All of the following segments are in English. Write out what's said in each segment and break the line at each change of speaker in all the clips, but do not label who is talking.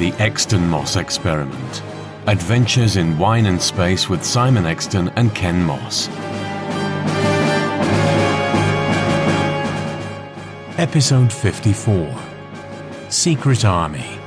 the Exton Moss Experiment Adventures in Wine and Space with Simon Exton and Ken Moss. Episode 54 Secret Army.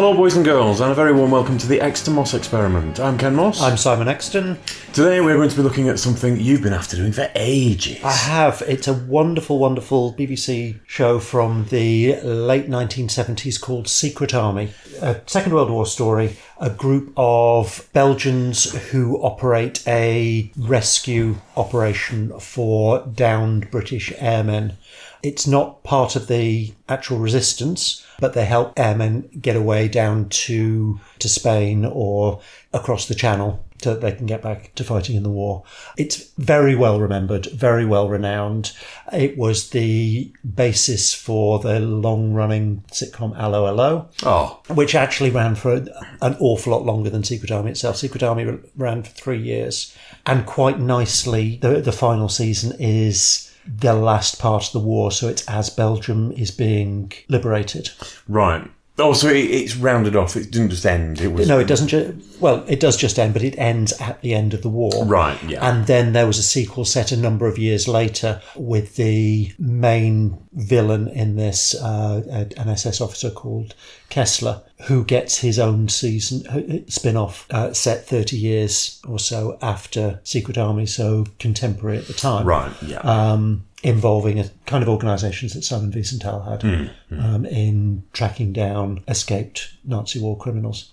Hello, boys and girls, and a very warm welcome to the Exton Moss Experiment. I'm Ken Moss.
I'm Simon Exton.
Today we're going to be looking at something you've been after doing for ages.
I have. It's a wonderful, wonderful BBC show from the late 1970s called Secret Army. A Second World War story. A group of Belgians who operate a rescue operation for downed British airmen. It's not part of the actual resistance, but they help airmen get away down to to Spain or across the Channel so that they can get back to fighting in the war. It's very well remembered, very well renowned. It was the basis for the long running sitcom Allo Allo,
Oh,
which actually ran for an awful lot longer than Secret Army itself. Secret Army ran for three years. And quite nicely, the, the final season is the last part of the war, so it's as Belgium is being liberated.
right. Oh, so it, it's rounded off. It didn't just end. It was
No, it doesn't. Ju- well, it does just end, but it ends at the end of the war.
Right, yeah.
And then there was a sequel set a number of years later with the main villain in this, uh, an SS officer called Kessler, who gets his own season spin off uh, set 30 years or so after Secret Army, so contemporary at the time
right. Yeah.
um, involving a kind of organisations that Simon Wiesenthal had um, in tracking down escaped Nazi war criminals.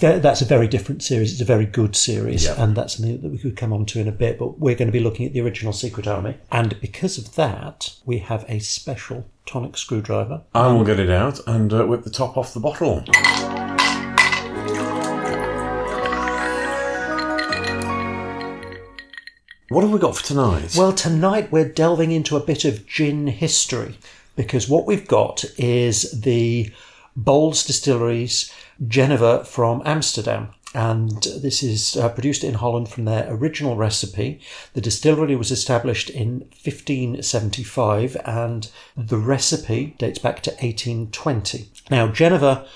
That's a very different series. It's a very good series,
Yeah.
and that's something that we could come on to in a bit. But we're going to be looking at the original Secret Army, and because of that, we have a special tonic screwdriver.
I will get it out and uh, whip the top off the bottle. What have we got for tonight?
Well, tonight we're delving into a bit of gin history because what we've got is the Bols Distilleries Geneva from Amsterdam. And this is uh, produced in Holland from their original recipe. The distillery was established in 1575 and the recipe dates back to 1820. Now, Geneva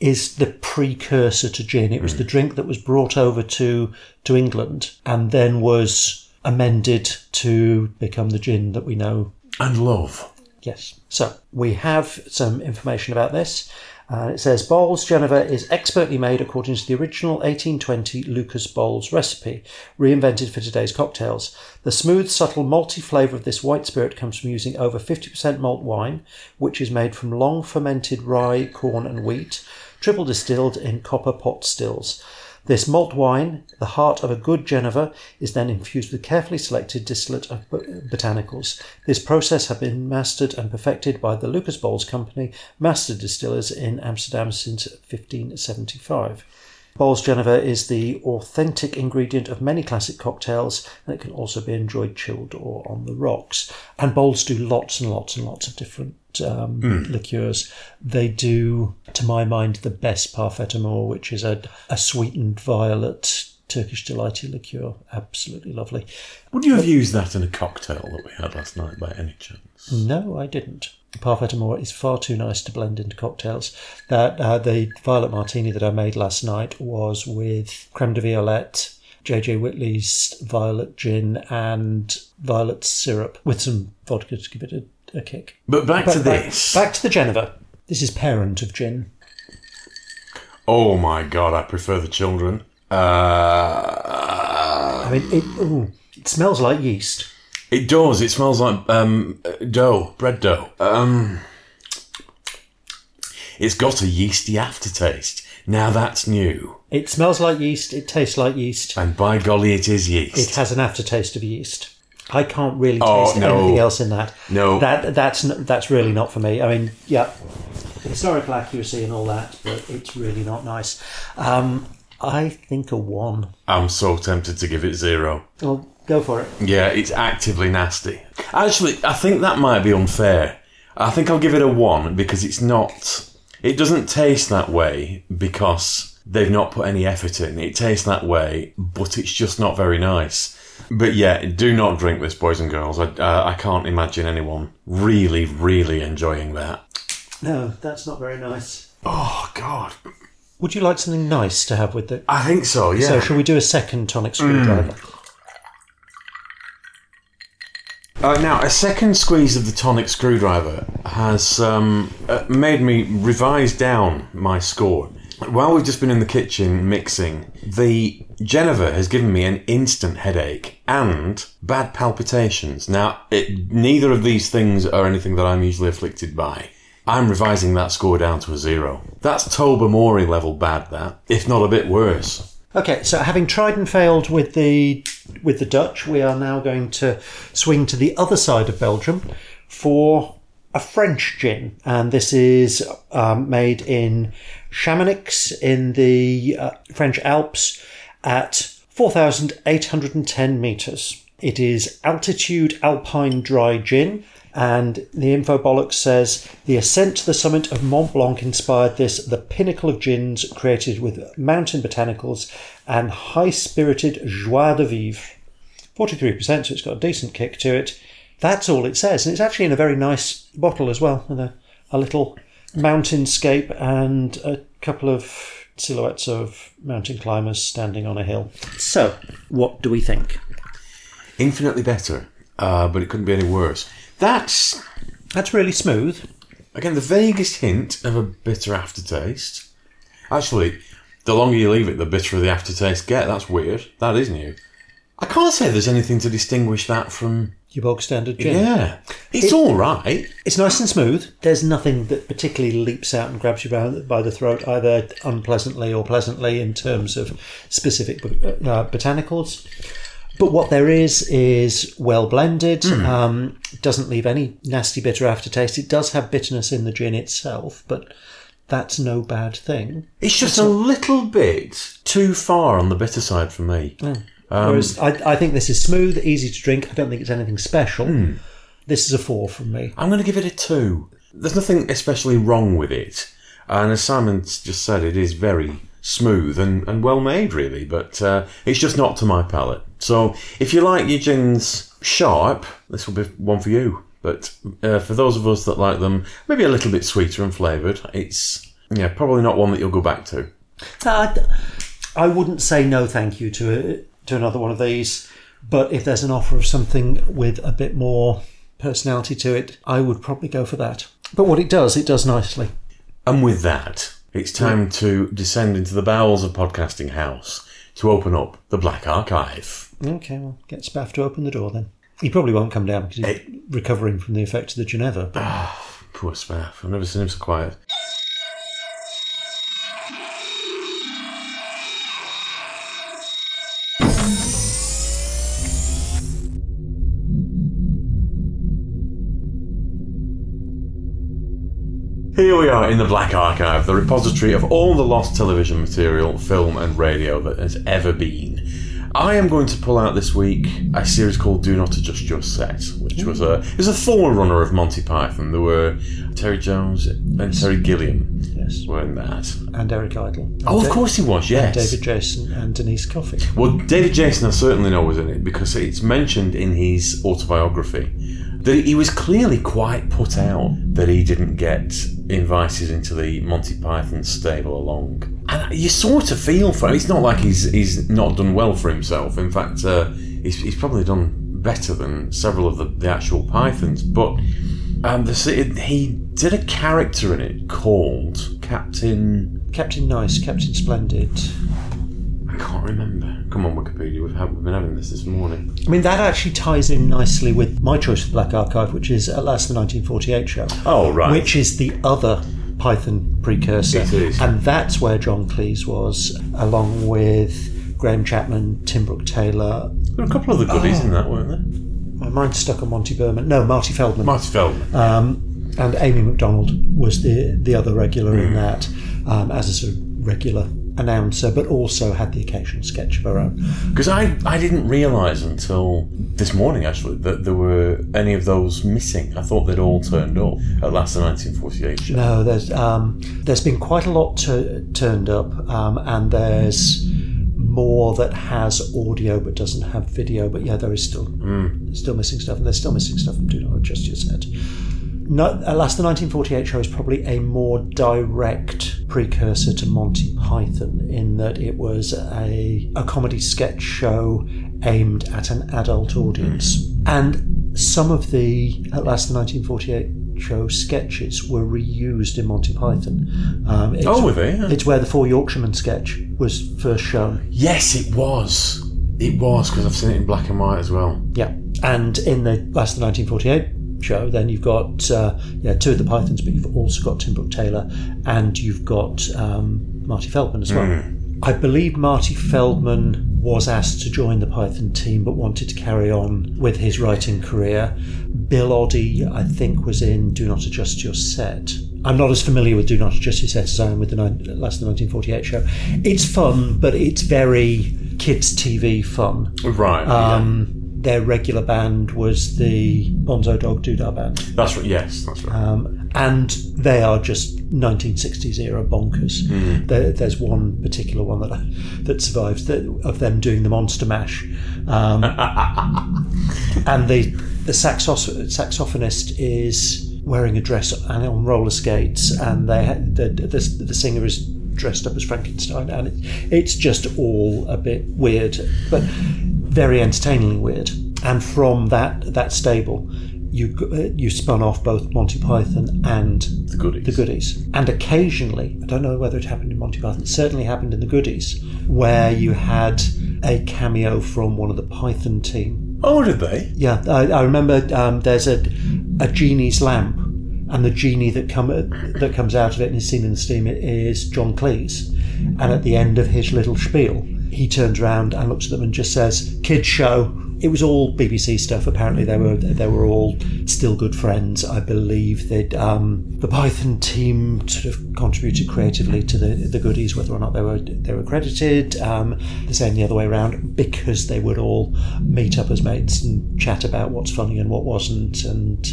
is the precursor to gin. It was the drink that was brought over to, to England and then was amended to become the gin that we know.
and love.
Yes. So we have some information about this. Uh, it says Bols Geneva is expertly made according to the original 1820 Lucas Bols recipe, reinvented for today's cocktails. The smooth, subtle, malty flavour of this white spirit comes from using over 50% malt wine, which is made from long fermented rye, corn, and wheat, triple distilled in copper pot stills. This malt wine, the heart of a good Geneva, is then infused with carefully selected distillate of botanicals. This process has been mastered and perfected by the Lucas Bols Company, master distillers in Amsterdam since 1575. Bols Geneva is the authentic ingredient of many classic cocktails, and it can also be enjoyed chilled or on the rocks. And Bols do lots and lots and lots of different um, liqueurs. They do, to my mind, the best Parfait Amour, which is a, a sweetened violet Turkish delighty liqueur. Absolutely lovely.
Would you have used that in a cocktail that we had last night by any chance?
No, I didn't. Parfait Amour is far too nice to blend into cocktails. That uh, the violet martini that I made last night was with creme de violette, JJ Whitley's violet gin, and violet syrup with some vodka to give it a, a kick.
But back to
back-
this.
Back to the Geneva. This is parent of gin.
Oh my god, I prefer the children. Uh,
I mean, it, ooh, it smells like yeast.
It does. It smells like um, dough, bread dough. Um, it's got a yeasty aftertaste. Now that's new.
It smells like yeast. It tastes like yeast.
And by golly, it is yeast.
It has an aftertaste of yeast. I can't really taste
Oh, no.
anything else in that.
No.
that that's that's really not for me. I mean, yeah, historical accuracy and all that, but it's really not nice. Um, I think a one.
I'm so tempted to give it zero.
Well, go for it.
Yeah, it's actively nasty. Actually, I think that might be unfair. I think I'll give it a one because it's not. It doesn't taste that way because they've not put any effort in. It tastes that way, but it's just not very nice. But yeah, do not drink this, boys and girls. I, uh, I can't imagine anyone really, really enjoying that.
No, that's not very nice.
Oh, God.
Would you like something nice to have with it?
I think so, yeah.
So, shall we do a second tonic screwdriver?
Uh, now, a second squeeze of the tonic screwdriver has um, uh, made me revise down my score. While we've just been in the kitchen mixing, the Geneva has given me an instant headache and bad palpitations. Now, it, neither of these things are anything that I'm usually afflicted by. I'm revising that score down to a zero. That's Tobermory level bad, that, if not a bit worse.
Okay, so having tried and failed with the with the Dutch, we are now going to swing to the other side of Belgium for a French gin, and this is um, made in Chamonix in the uh, French Alps at 4,810 meters. It is altitude alpine dry gin, and the info bollocks says the ascent to the summit of Mont Blanc inspired this, the pinnacle of gins created with mountain botanicals and high spirited joie de vivre. 43%, so it's got a decent kick to it. That's all it says, and it's actually in a very nice bottle as well, with a, a little mountainscape and a couple of silhouettes of mountain climbers standing on a hill. So, what do we think?
Infinitely better, uh, but it couldn't be any worse. That's,
That's really smooth.
again, the vaguest hint of a bitter aftertaste. Actually, the longer you leave it, the bitterer the aftertaste get. That's weird. That is new. I can't say there's anything to distinguish that from.
Your bog standard gin.
Yeah. It's all right.
It's nice and smooth. There's nothing that particularly leaps out and grabs you by, by the throat, either unpleasantly or pleasantly, in terms of specific uh, botanicals. But what there is is well blended. Hmm. Um, doesn't leave any nasty bitter aftertaste. It does have bitterness in the gin itself, but that's no bad thing.
It's just a little bit too far on the bitter side for me. Oh.
Um, Whereas I, I think this is smooth, easy to drink. I don't think it's anything special. Hmm. This is a four from me.
I'm going to give it a two. There's nothing especially wrong with it. And as Simon's just said, it is very smooth and, and well made, really, but uh, it's just not to my palate. So if you like your gins sharp, this will be one for you. But uh, for those of us that like them maybe a little bit sweeter and flavoured, it's yeah probably not one that you'll go back to.
Uh, I wouldn't say no thank you to a, to another one of these, but if there's an offer of something with a bit more personality to it, I would probably go for that. But what it does, it does nicely.
And with that, it's time to descend into the bowels of Podcasting House to open up the Black Archive.
Okay, well, get Spaff to open the door then. He probably won't come down because he's eh. recovering from the effects of the Geneva. But ah,
Poor Spaff, I've never seen him so quiet. Here we are in the Black Archive, the repository of all the lost television material, film, and radio that has ever been. I am going to pull out this week a series called Do Not Adjust Your Set, which was a was a forerunner of Monty Python. There were Terry Jones and Terry Gilliam
yes,
were in that.
and Eric Idle.
Oh, of course he was. Yes,
David Jason and Denise Coffey.
Well, David Jason, I certainly know was in it because it's mentioned in his autobiography that he was clearly quite put out that he didn't get invited into the Monty Python stable along. And you sort of feel for him. It's not like he's he's not done well for himself. In fact, uh, he's, he's probably done better than several of the, the actual Pythons. But um, the, he did a character in it called Captain.
Captain Nice, Captain Splendid.
I can't remember. Come on, Wikipedia. We've, had, we've been having this this morning.
I mean, that actually ties in nicely with my choice for Black Archive, which is At Last the 1948 show.
Oh, right.
Which is the other Python precursor.
It is.
And that's where John Cleese was, along with Graham Chapman, Tim Brooke Taylor.
There were a couple of other goodies in that, weren't there?
My mind's stuck on Monty Berman. No, Marty Feldman.
Marty Feldman.
Um, and Aimi MacDonald was the the other regular
Hmm.
in that um, as a sort of regular announcer, but also had the occasional sketch of her own.
Because I, I didn't realise until this morning, actually, that there were any of those missing. I thought they'd all turned up at last the 1948 show.
No, there's um, there's been quite a lot to, turned up, um, and there's more that has audio but doesn't have video. But yeah, there is still still missing stuff, and there's still missing stuff from Do Not Adjust Your Set. No, at last, the 1948 show is probably a more direct precursor to Monty Python in that it was a, a comedy sketch show aimed at an adult audience. And some of the At Last, the 1948 show sketches were reused in Monty Python. Um, it's,
Oh, were they? Yeah.
It's where the Four Yorkshiremen sketch was first shown.
Yes, it was. It was because I've seen it in black and white as well.
Yeah, and in the last of the 1948 show, then you've got uh, yeah two of the Pythons, but you've also got Tim Brooke Taylor, and you've got um, Marty Feldman as well. I believe Marty Feldman was asked to join the Python team, but wanted to carry on with his writing career. Bill Oddie, I think, was in Do Not Adjust Your Set. I'm not as familiar with Do Not Adjust Your Set as I am with the ni- last of the 1948 show. It's fun, but it's very kids' TV fun.
Right. yeah.
Their regular band was the Bonzo Dog Doodah Band,
That's right. Yes, that's right.
um, and they are just 1960s era bonkers. There, there's one particular one that that survives that, of them doing the Monster Mash, um, and the the saxos- saxophonist is wearing a dress and on roller skates, and they the, the the singer is dressed up as Frankenstein, and it, it's just all a bit weird, but very entertainingly weird. And from that that stable, you uh, you spun off both Monty Python and
the goodies.
the goodies. And occasionally, I don't know whether it happened in Monty Python, it certainly happened in the goodies, where you had a cameo from one of the Python team.
Oh, did they?
Yeah, I, I remember um, there's a, a genie's lamp, and the genie that come that comes out of it and is seen in the steam is John Cleese. And at the end of his little spiel, he turns around and looks at them and just says, "Kids show." It was all BBC stuff. Apparently, they were they were all still good friends. I believe that um, the Python team sort of contributed creatively to the the goodies, whether or not they were they were credited. Um, the same the other way around because they would all meet up as mates and chat about what's funny and what wasn't, and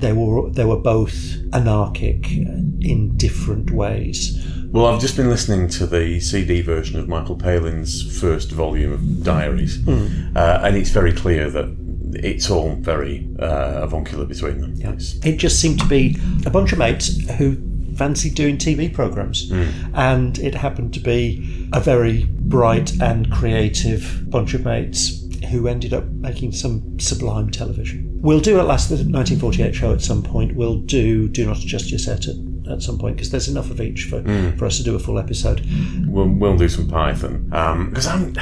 they were they were both anarchic in different ways.
Well, I've just been listening to the CD version of Michael Palin's first volume of diaries, uh, and it's very clear that it's all very uh, avuncular between them. Yes.
It just seemed to be a bunch of mates who fancied doing TV programs, and it happened to be a very bright and creative bunch of mates who ended up making some sublime television. We'll do at last the 1948 show at some point. We'll do Do Not Adjust Your Set at, at some point because there's enough of each for, for us to do a full episode.
We'll, we'll do some Python because I'm.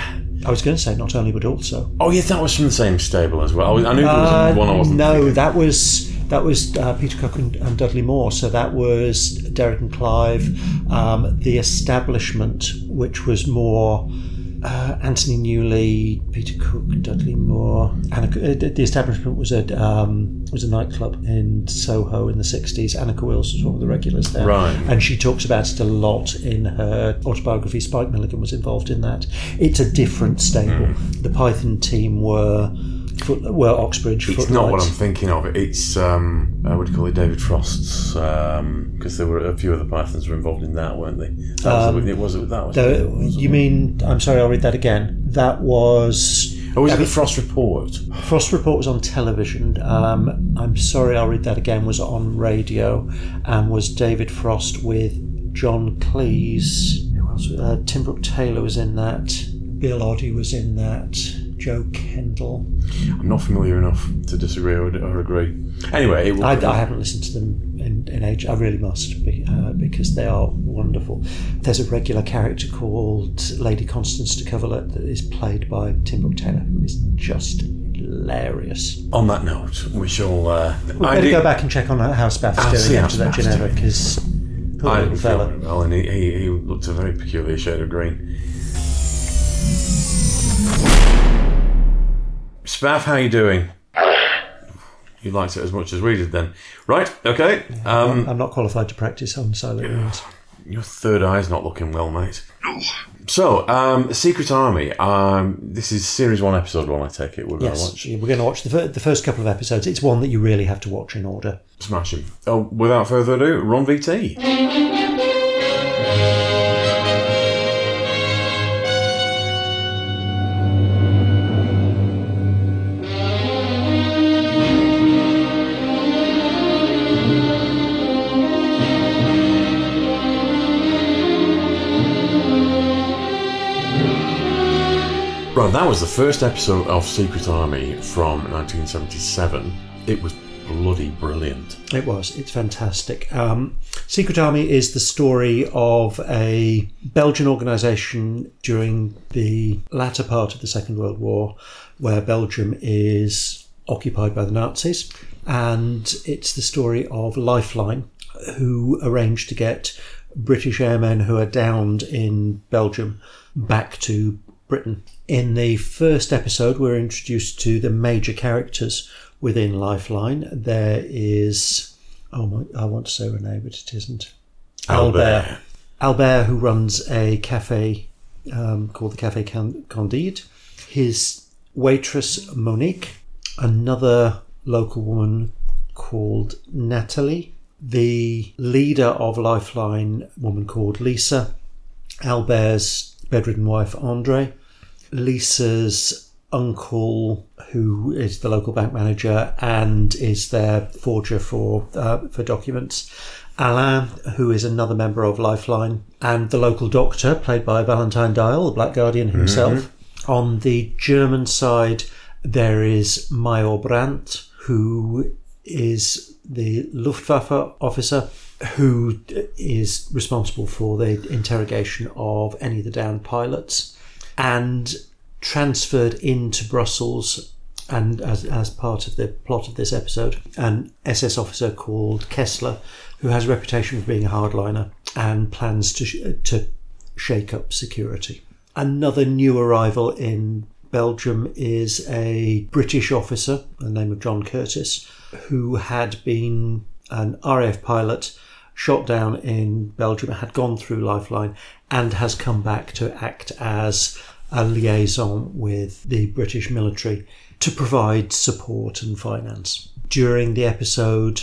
I was going to say not only but also.
Oh, yeah, that was from the same stable as well. I, was, I knew there was
Uh,
one I wasn't.
no,
thinking.
that was that was uh, Peter Cook and, and Dudley Moore. So that was Derek and Clive, um, the Establishment, which was more. Uh, Anthony Newley, Peter Cook, Dudley Moore, Anna, uh, the establishment was a um, was a nightclub in Soho in the sixties. Annika Wills was one of the regulars there,
Right.
And she talks about it a lot in her autobiography. Spike Milligan was involved in that. It's a different stable. The Python team were foot, were Oxbridge.
It's not what I'm thinking of. It's um, uh, what do you call it, David Frost's, because there were a few other Pythons were involved in that, weren't they? That was the, it was it that was.
The-
it, was
you mean? I'm sorry. I'll read that again. That was
oh, was it the Frost Report?
Frost Report was on television. Um, I'm sorry. I'll read that again. Was on radio and was David Frost with John Cleese. Who else? Uh, Tim Brooke Taylor was in that. Bill Oddie was in that. Jo Kendall.
I'm not familiar enough to disagree or, or agree. Anyway, it will,
I, I haven't listened to them in, in age. I really must be, uh, because they are wonderful. There's a regular character called Lady Constance de Coverlet that is played by Tim Brooke Taylor, who is just hilarious.
on that note, we shall. Uh,
We better go back and check on how Spaff's doing after that
Spaff's
Geneva because poor
I
little
didn't feel well, and he, he, he looked a very peculiar shade of green. Spaff, how you doing? You liked it as much as we did then. Right, okay. Um,
I'm not qualified to practice on silent rooms.
your third eye's not looking well, mate. So, um, Secret Army. Um, this is series one, episode one, I take it. We're going to
Yes,
watch.
we're going to watch the, fir- the first couple of episodes. It's one that you really have to watch in order.
Smash him. Oh, without further ado, Ron VT. Well, that was the first episode of Secret Army from 1977. It was bloody brilliant.
It was. It's fantastic. Um, Secret Army is the story of a Belgian organisation during the latter part of the Second World War, where Belgium is occupied by the Nazis, and it's the story of Lifeline, who arranged to get British airmen who are downed in Belgium back to Britain. In the first episode, we're introduced to the major characters within Lifeline. There is, oh, my, I want to say Renee, but it isn't.
Albert.
Albert, who runs a cafe um, called the Cafe Candide. His waitress, Monique. Another local woman called Natalie. The leader of Lifeline, woman called Lisa. Albert's bedridden wife, Andre. Lisa's uncle, who is the local bank manager and is their forger for uh, for documents. Alain, who is another member of Lifeline, and the local doctor, played by Valentine Dyall, the Black Guardian himself. Mm-hmm. On the German side, there is Major Brandt, who is the Luftwaffe officer who is responsible for the interrogation of any of the downed pilots and transferred into Brussels and as, as part of the plot of this episode, an SS officer called Kessler, who has a reputation for being a hardliner and plans to, sh- to shake up security. Another new arrival in Belgium is a British officer, the name of John Curtis, who had been an RAF pilot, shot down in Belgium, had gone through Lifeline, and has come back to act as a liaison with the British military to provide support and finance. During the episode,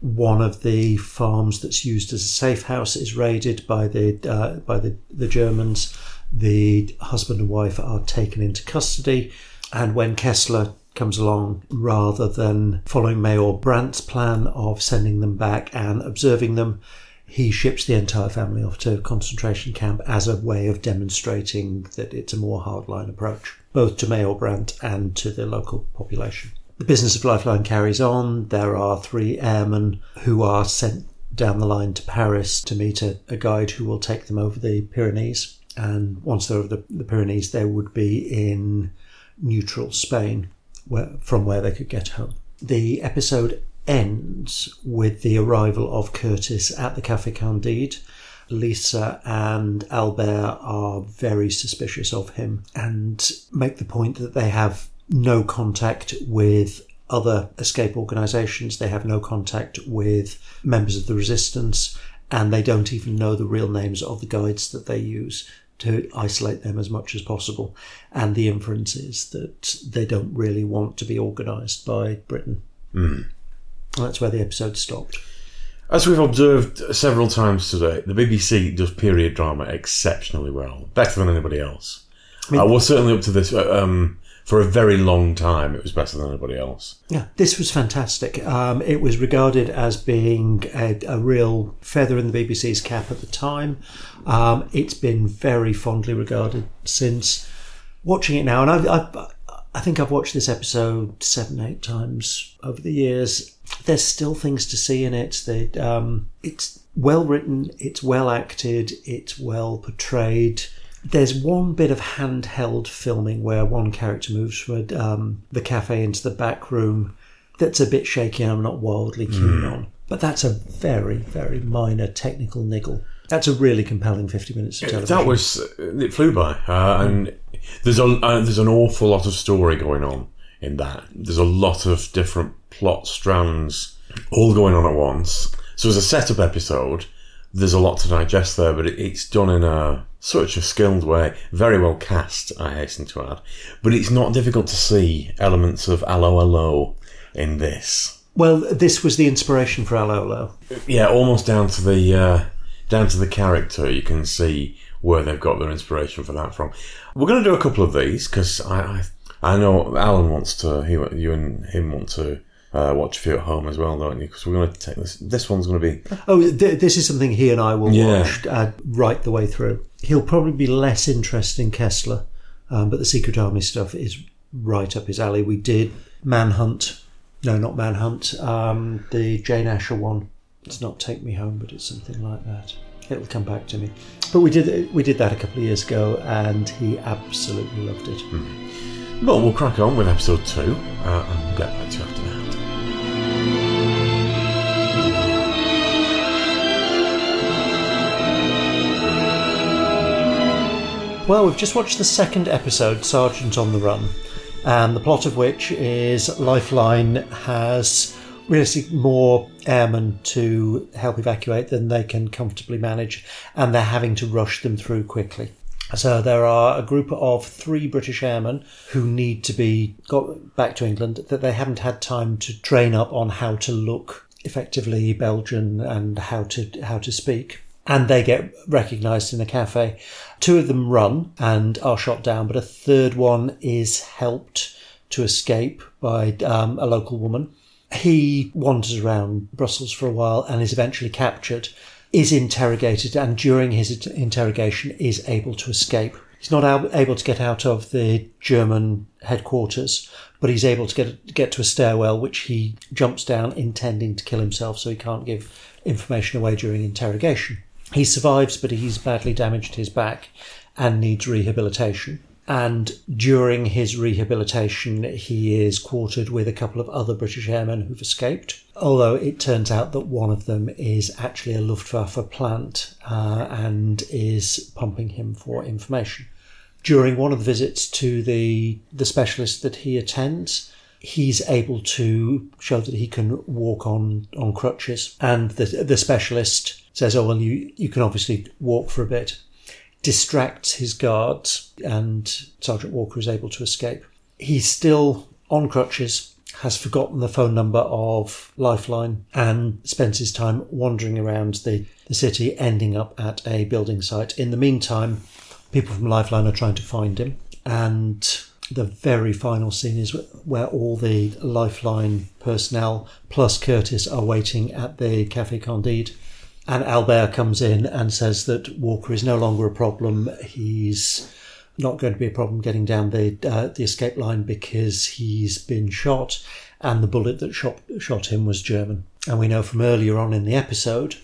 one of the farms that's used as a safe house is raided by the uh, by the, the Germans. The husband and wife are taken into custody, and when Kessler comes along, rather than following Mayor Brandt's plan of sending them back and observing them, he ships the entire family off to a concentration camp as a way of demonstrating that it's a more hardline approach, both to Mayor Brandt and to the local population. The business of Lifeline carries on. There are three airmen who are sent down the line to Paris to meet a, a guide who will take them over the Pyrenees. And once they're over the, the Pyrenees, they would be in neutral Spain, where, from where they could get home. The episode ends with the arrival of Curtis at the Cafe Candide. Lisa and Albert are very suspicious of him and make the point that they have no contact with other escape organisations. They have no contact with members of the resistance and they don't even know the real names of the guides that they use to isolate them as much as possible. And the inference is that they don't really want to be organised by Britain.
Mm.
That's where the episode stopped.
As we've observed several times today, the BBC does period drama exceptionally well, better than anybody else. I mean, uh, well, certainly up to this, uh, um, for a very long time, it was better than anybody else.
Yeah, this was fantastic. Um, it was regarded as being a, a, real feather in the BBC's cap at the time. Um, it's been very fondly regarded since. Watching it now, and I've, I've I think I've watched this episode seven, eight times over the years. There's still things to see in it. That um, it's well written, it's well acted, it's well portrayed. There's one bit of handheld filming where one character moves from um, the cafe into the back room. That's a bit shaky. I'm not wildly keen mm. on, but that's a very, very minor technical niggle. That's a really compelling 50 minutes of television.
That was it flew by, uh, and there's a uh, there's an awful lot of story going on in that. There's a lot of different plot strands all going on at once. So as a setup episode, there's a lot to digest there, but it's done in a such a skilled way, very well cast. I hasten to add, but it's not difficult to see elements of Allo Allo in this.
Well, this was the inspiration for Allo Allo.
Yeah, almost down to the uh, down to the character. You can see where they've got their inspiration for that from. We're going to do a couple of these because I, I, I know Alan wants to. He, you and him want to. Uh, watch a few at home as well, don't you? Because we're going to take this. This one's going to be.
Oh, th- this is something he and I will yeah. watch uh, right the way through. He'll probably be less interested in Kessler Um, but the Secret Army stuff is right up his alley. We did Manhunt. No, not Manhunt. Um, the Jane Asher one. It's not Take Me Home, but it's something like that. It'll come back to me. But we did we did that a couple of years ago, and he absolutely loved it.
Well, we'll crack on with episode two uh, and get back to you after that.
Well, we've just watched the second episode, Sergeant on the Run, and the plot of which is Lifeline has realistically more airmen to help evacuate than they can comfortably manage, and they're having to rush them through quickly. So there are a group of three British airmen who need to be got back to England that they haven't had time to train up on how to look effectively Belgian and how to how to speak. And they get recognised in a cafe. Two of them run and are shot down, but a third one is helped to escape by um, a local woman. He wanders around Brussels for a while and is eventually captured, is interrogated, and during his interrogation is able to escape. He's not able to get out of the German headquarters, but he's able to get get to a stairwell, which he jumps down, intending to kill himself, so he can't give information away during interrogation. He survives, but he's badly damaged his back and needs rehabilitation. And during his rehabilitation, he is quartered with a couple of other British airmen who've escaped. Although it turns out that one of them is actually a Luftwaffe plant uh, and is pumping him for information. During one of the visits to the the specialist that he attends, he's able to show that he can walk on on crutches, and the the specialist says, "Oh well, you you can obviously walk for a bit." distracts his guards, and Sergeant Walker is able to escape. He's still on crutches, has forgotten the phone number of Lifeline, and spends his time wandering around the, the city, ending up at a building site. In the meantime, people from Lifeline are trying to find him, and the very final scene is where all the Lifeline personnel plus Curtis are waiting at the Cafe Candide and Albert comes in and says that Walker is no longer a problem. He's not going to be a problem getting down the uh, the escape line because he's been shot, and the bullet that shot shot him was German. And we know from earlier on in the episode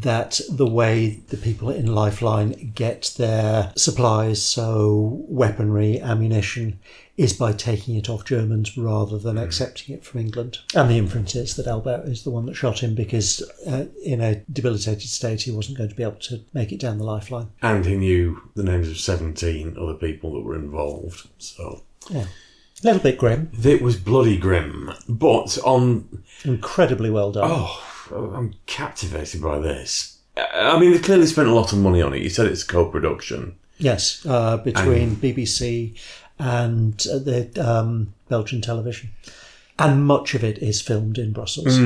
that the way the people in Lifeline get their supplies, so weaponry, ammunition, is by taking it off Germans rather than accepting it from England. And the inference is that Albert is the one that shot him because uh, in a debilitated state he wasn't going to be able to make it down the lifeline.
And he knew the names of 17 other people that were involved. So
Yeah. A little bit grim,
it was bloody grim. But on.
incredibly well done.
Oh, I'm captivated by this. I mean, they clearly spent a lot of money on it. You said it's a co production.
Yes, uh, between BBC and uh, the um, Belgian television. And much of it is filmed in Brussels.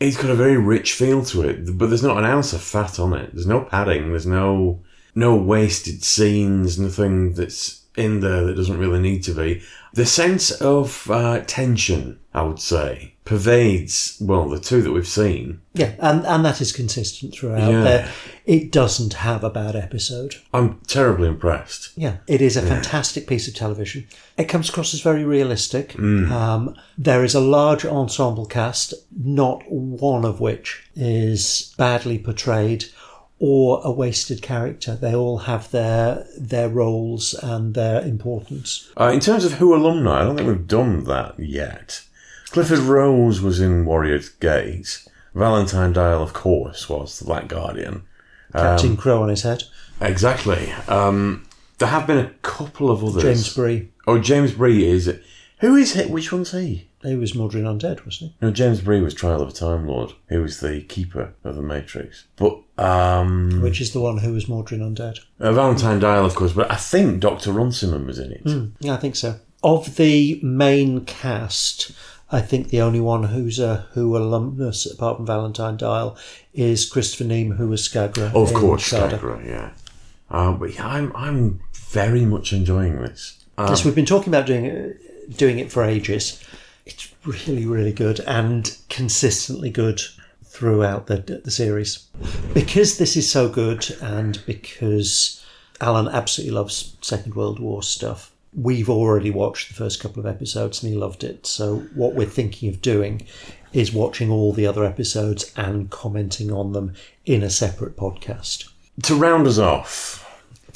It's got a very rich feel to it, but there's not an ounce of fat on it. There's no padding. There's no no wasted scenes. Nothing that's in there that doesn't really need to be. The sense of uh, tension, I would say, pervades well the two that we've seen.
Yeah, and, and that is consistent throughout.
Yeah.
There, it doesn't have a bad episode.
I'm terribly impressed.
Yeah, it is a fantastic piece of television. It comes across as very realistic. Um, there is a large ensemble cast, not one of which is badly portrayed or a wasted character. They all have their their roles and their importance.
Uh, in terms of who alumni, I don't think we've done that yet. Clifford Rose was in Warrior's Gate. Valentine Dyall, of course, was the Black Guardian.
Captain Crow on his head.
Exactly. Um, there have been a couple of others.
James Bree.
Oh, James Bree is it? Who is it? Which one's he?
He was Mawdryn Undead, wasn't he?
No, James Bree was Trial of a Time Lord. He was the keeper of the Matrix. But um,
Which is the one who was Mawdryn Undead.
uh, Valentine Dyall, of course. But I think Doctor Runciman was in it.
Yeah, I think so. Of the main cast, I think the only one who's a Who alumnus, apart from Valentine Dyall, is Christopher Neame, who was Skagra.
Of course,
Shada.
Skagra, yeah. Um, but yeah, I'm I'm very much enjoying this. Um,
Yes, we've been talking about doing it, doing it for ages. Really, really good and consistently good throughout the the series. Because this is so good, and because Alan absolutely loves Second World War stuff, we've already watched the first couple of episodes and he loved it. So what we're thinking of doing is watching all the other episodes and commenting on them in a separate podcast.
To round us off,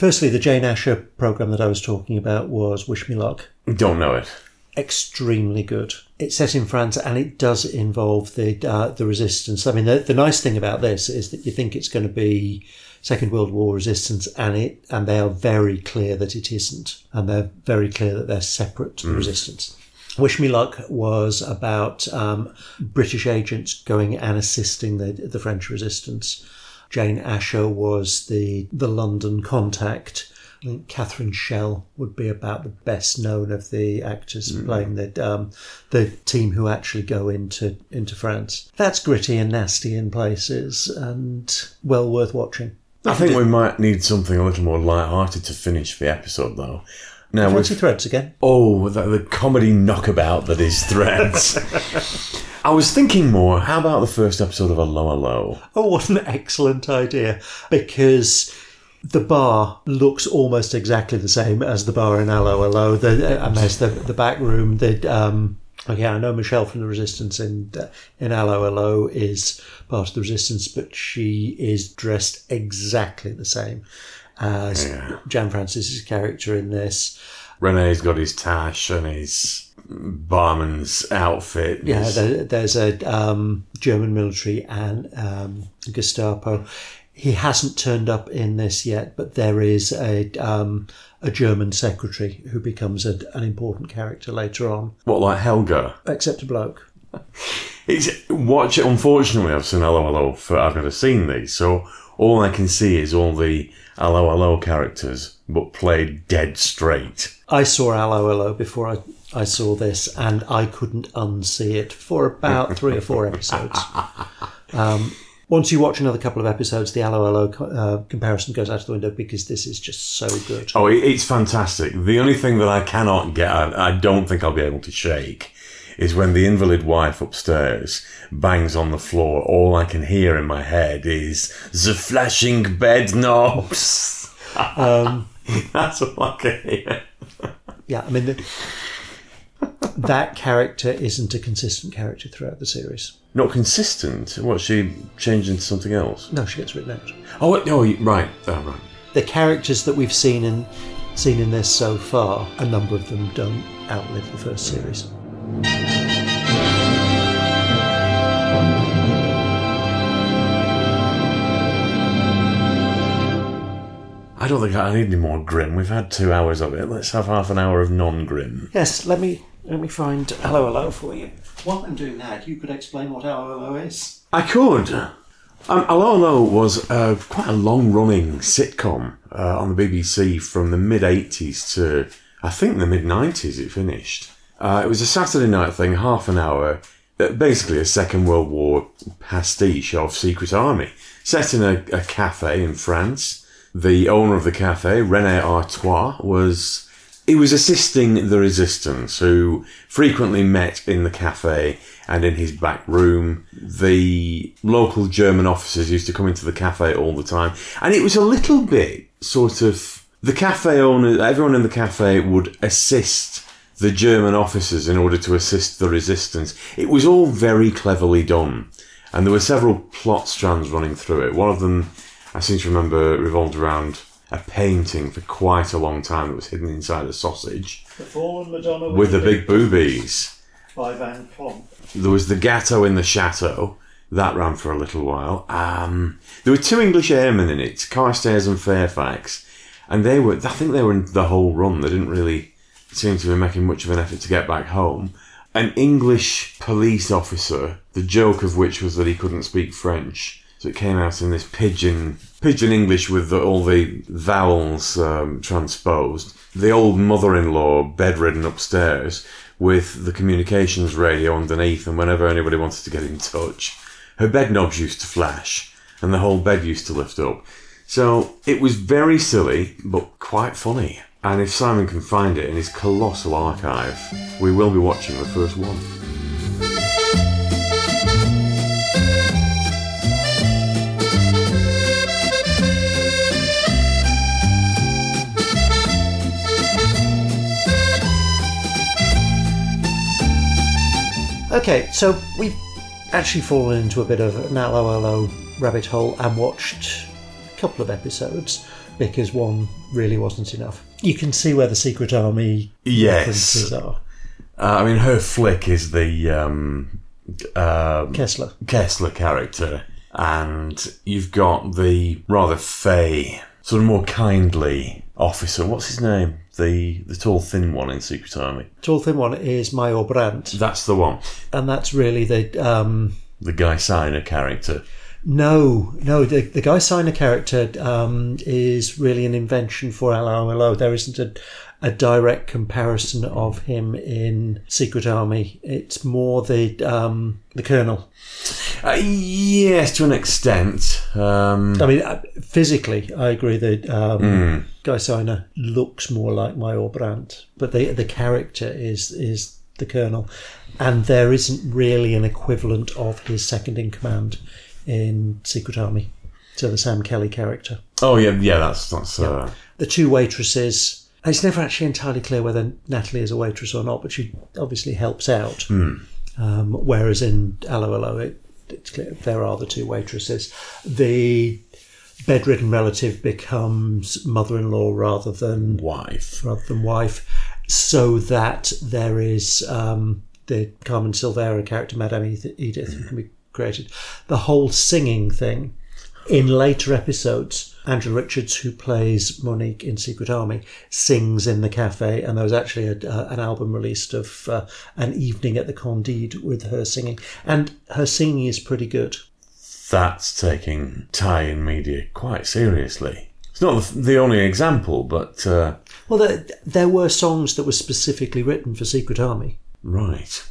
Firstly, the Jane Asher program that I was talking about was Wish Me Luck.
don't know it.
Extremely good. It's set in France and it does involve the uh, the resistance. I mean, the, the nice thing about this is that you think it's going to be Second World War resistance, and it and they are very clear that it isn't, and they're very clear that they're separate resistance. Wish Me Luck was about um, British agents going and assisting the, the French resistance. Jane Asher was the, the London contact. I think Catherine Shell would be about the best known of the actors playing the um, the team who actually go into into France. That's gritty and nasty in places, and well worth watching.
I think we might need something a little more light-hearted to finish the episode, though. Now,
Fancy threads again.
oh, the, the comedy knockabout that is Threads. I was thinking more. How about the first episode of Allo Allo?
Oh, what an excellent idea! Because the bar looks almost exactly the same as the bar in Allo Allo. The, there's the the back room. The um, okay, I know Michelle from the Resistance in uh, in Allo Allo is part of the Resistance, but she is dressed exactly the same as
Yeah.
Jan Francis's character in this.
Renee's got his tash and his barman's outfit.
Yeah, there, there's a um, German military and um, Gestapo. He hasn't turned up in this yet, but there is a um, a German secretary who becomes a, an important character later on,
what, like Helga?
except a bloke.
It's watch. Unfortunately, I've seen Hello Hello. For, I've never seen these, so all I can see is all the Hello Hello characters, but played dead straight.
I saw Allo Allo before I, I saw this, and I couldn't unsee it for about three or four episodes. Um, once you watch another couple of episodes, the Allo Allo uh, comparison goes out of the window because this is just so good.
Oh, it's fantastic. The only thing that I cannot get, I, I don't think I'll be able to shake, is when the invalid wife upstairs bangs on the floor. All I can hear in my head is the flashing bed knobs.
Um,
That's all I can hear.
Yeah, I mean, the, that character isn't a consistent character throughout the series.
Not consistent. What she changed into something else?
No, she gets written out.
Oh, oh, you- right, oh, right.
The characters that we've seen in seen in this so far, a number of them don't outlive the first series.
I don't think I need any more grim. We've had two hours of it. Let's have half an hour of non-grim.
Yes, let me let me find Hello Hello for you. While I'm doing that, you could explain what Hello Hello is.
I could. Um, Hello Hello was uh, quite a long-running sitcom uh, on the BBC from the mid '80s to I think the mid '90s. It finished. Uh, it was a Saturday night thing, half an hour. uh, Basically, a Second World War pastiche of Secret Army, set in a, a cafe in France. The owner of the cafe, Rene Artois, was he was assisting the resistance who frequently met in the cafe and in his back room. The local German officers used to come into the cafe all the time. And it was a little bit sort of the cafe owner, everyone in the cafe would assist the German officers in order to assist the resistance. It was all very cleverly done. And there were several plot strands running through it. One of them, I seem to remember, revolved around a painting for quite a long time that was hidden inside a sausage
The Fallen Madonna
with the big boobies.
by Van Klomp.
There was the Gatto in the Chateau. That ran for a little while. Um, there were two English airmen in it, Carstairs and Fairfax. And they were, I think they were in the whole run. They didn't really seem to be making much of an effort to get back home. An English police officer, the joke of which was that he couldn't speak French. So it came out in this pigeon pidgin English with the, all the vowels um, transposed. The old mother-in-law bedridden upstairs with the communications radio underneath, and whenever anybody wanted to get in touch, her bed knobs used to flash, and the whole bed used to lift up. So it was very silly, but quite funny. And if Simon can find it in his colossal archive, we will be watching the first one.
Okay, so we've actually fallen into a bit of an Allo Allo rabbit hole and watched a couple of episodes because one really wasn't enough. You can see where the Secret Army
Yes.
references are.
Uh, I mean, Herr Flick is the um, um,
Kessler.
Kessler character, and you've got the rather fey, sort of more kindly officer. What's his name? The the tall, thin one in Secret Army.
Tall thin one is Major Brandt,
That's the one.
and that's really the um,
The Guy Siner character.
no, no. The, the Guy Siner character um, is really an invention for Allo Allo. There isn't a, a direct comparison of him in Secret Army. It's more the um, the Colonel.
Uh, yes, to an extent. Um,
I mean, uh, physically, I agree that um, Guy Siner looks more like Major Brandt, but the the character is is the Colonel, and there isn't really an equivalent of his second in command in Secret Army. So the Sam Kelly character,
oh yeah, yeah. That's that's. Uh,
the two waitresses. It's never actually entirely clear whether Natalie is a waitress or not, but she obviously helps out. Um, whereas in Allo Allo, it, it's clear there are the two waitresses. The bedridden relative becomes mother-in-law rather than
wife.
rather than wife, so that there is um, the Carmen Silvera character, Madame Edith, Edith who can be created. The whole singing thing in later episodes. Angela Richards, who plays Monique in Secret Army, sings in the cafe, and there was actually a, uh, an album released of uh, an evening at the Candide with her singing, and her singing is pretty good.
That's taking tie-in media quite seriously. It's not the, the only example, but uh,
Well, there, there were songs that were specifically written for Secret Army.
right.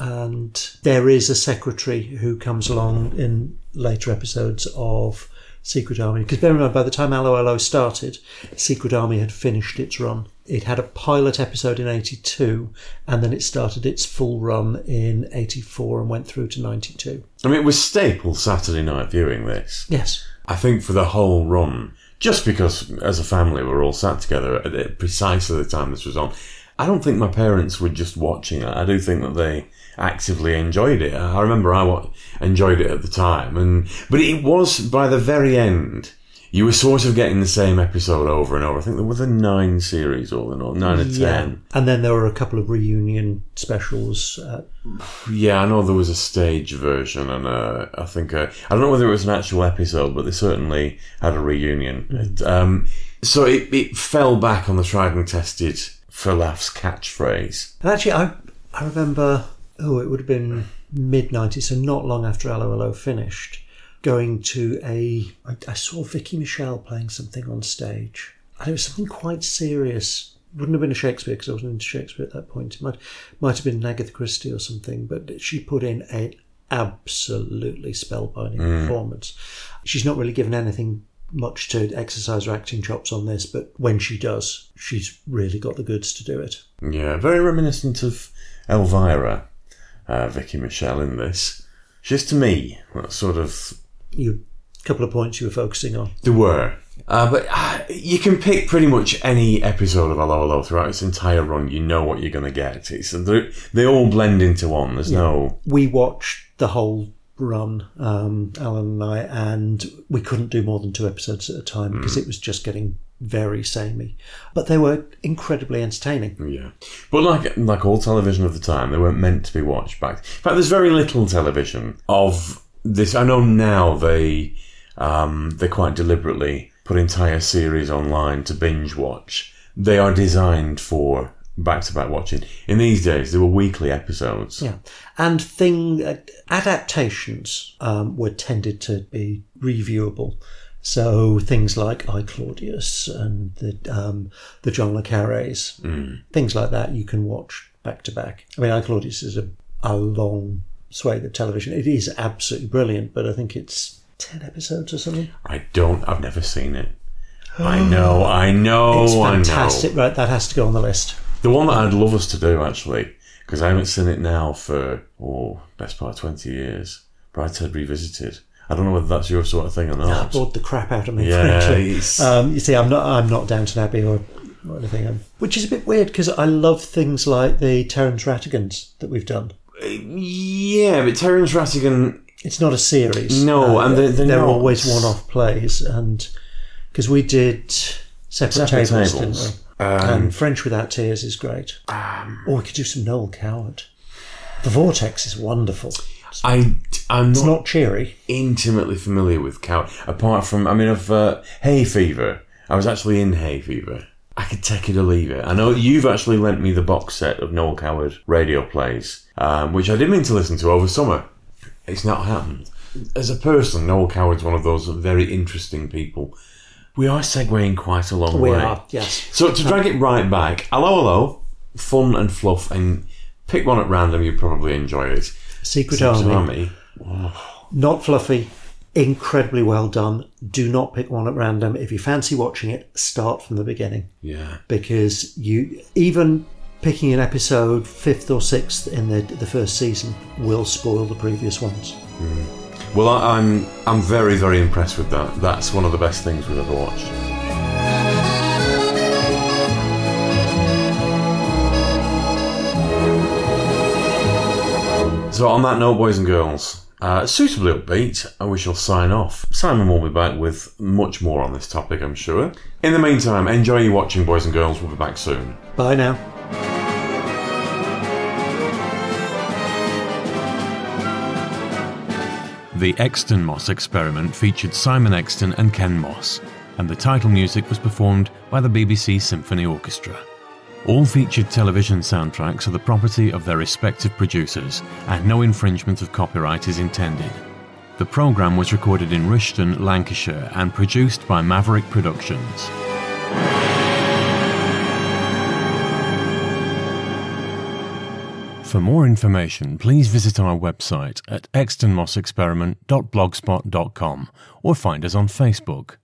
and there is a secretary who comes along in later episodes of Secret Army. Because bear in mind, by the time Allo Allo started, Secret Army had finished its run. It had a pilot episode in 82, and then it started its full run in 84 and went through to 92.
I mean, it was staple Saturday night viewing this.
Yes.
I think for the whole run, just because as a family we're all sat together at precisely the time this was on. I don't think my parents were just watching it. I do think that they actively enjoyed it. I remember I enjoyed it at the time, and but it was by the very end. You were sort of getting the same episode over and over. I think there were the nine series all in all, nine or ten.
And then there were a couple of reunion specials. Uh,
Yeah, I know there was a stage version, and uh, I think uh, I don't know whether it was an actual episode, but they certainly had a reunion. It, um, so it, it fell back on the tried and tested for laughs catchphrase.
And actually, I I remember, oh, it would have been mid 90s, so not long after Allo Allo finished, going to a. I, I saw Vicky Michelle playing something on stage. And it was something quite serious. Wouldn't have been a Shakespeare because I wasn't into Shakespeare at that point. It might, might have been Agatha Christie or something, but she put in an absolutely spellbinding mm. performance. She's not really given anything much to exercise her acting chops on this, but when she does, she's really got the goods to do it.
Yeah, very reminiscent of Elvira, uh, Vicky Michelle in this. Just to me, that sort of
you couple of points you were focusing on.
There were. Uh, but uh, you can pick pretty much any episode of Allo Allo throughout its entire run. You know what you're going to get. It's, they they all blend into one. There's no.
We watched the whole run, um, Alan and I, and we couldn't do more than two episodes at a time because it was just getting very samey. But they were incredibly entertaining.
Yeah. But like like all television of the time, they weren't meant to be watched back. In fact, there's very little television of this. I know now they um, they quite deliberately put entire series online to binge watch. They are designed for back to back watching. In these days, there were weekly episodes.
Yeah, and thing uh, adaptations um, were tended to be reviewable. So things like I Claudius and the um, the John le Carre's, things like that, you can watch back to back. I mean, I Claudius is a, a long swathe of television. It is absolutely brilliant, but I think it's ten episodes or something.
I don't. I've never seen it. I know. I know.
it's
I know.
fantastic. Right, that has to go on the list.
The one that I'd love us to do actually, because I haven't seen it now for oh best part of twenty years. Brideshead Revisited. I don't know whether that's your sort of thing or not.
That bored the crap out of me.
Yeah,
frankly. Um, you see, I'm not. I'm not Downton Abbey or, or anything. Um, which is a bit weird because I love things like the Terence Rattigans that we've done.
Yeah, but Terence Rattigan.
It's not a series.
No, and they're- they're
they're always one-off plays, and because we did separate,
Separate
tables,
tables.
didn't we?
Um,
and French Without Tears is great. or we could do some Noel Coward. The Vortex is wonderful.
I, I'm
It's
not
not cheery.
intimately familiar with Coward. Apart from, I mean, of uh, Hay Fever. I was actually in Hay Fever. I could take it or leave it. I know you've actually lent me the box set of Noel Coward radio plays, um, which I did mean to listen to over summer. It's not happened. As a person, Noel Coward's one of those very interesting people. We are segueing quite a long
We
way.
are, yes.
So to drag it right back, hello, hello, fun and fluff, and pick one at random. You probably enjoy it.
Secret
Secret
Army.
Army.
Not fluffy. Incredibly well done. Do not pick one at random. If you fancy watching it, start from the beginning.
Yeah.
because you even picking an episode fifth or sixth in the the first season will spoil the previous ones. Hmm.
Well, I, I'm I'm very very impressed with that. That's one of the best things we've ever watched. So on that note, boys and girls, uh, suitably upbeat, we shall sign off. Simon will be back with much more on this topic, I'm sure. In the meantime, enjoy your watching, boys and girls. We'll be back soon.
Bye now.
The Exton Moss experiment featured Simon Exton and Ken Moss, and the title music was performed by the BBC Symphony Orchestra. All featured television soundtracks are the property of their respective producers, and no infringement of copyright is intended. The programme was recorded in Rushton, Lancashire, and produced by Maverick Productions. For more information, please visit our website at extonmossexperiment.blogspot.com or find us on Facebook.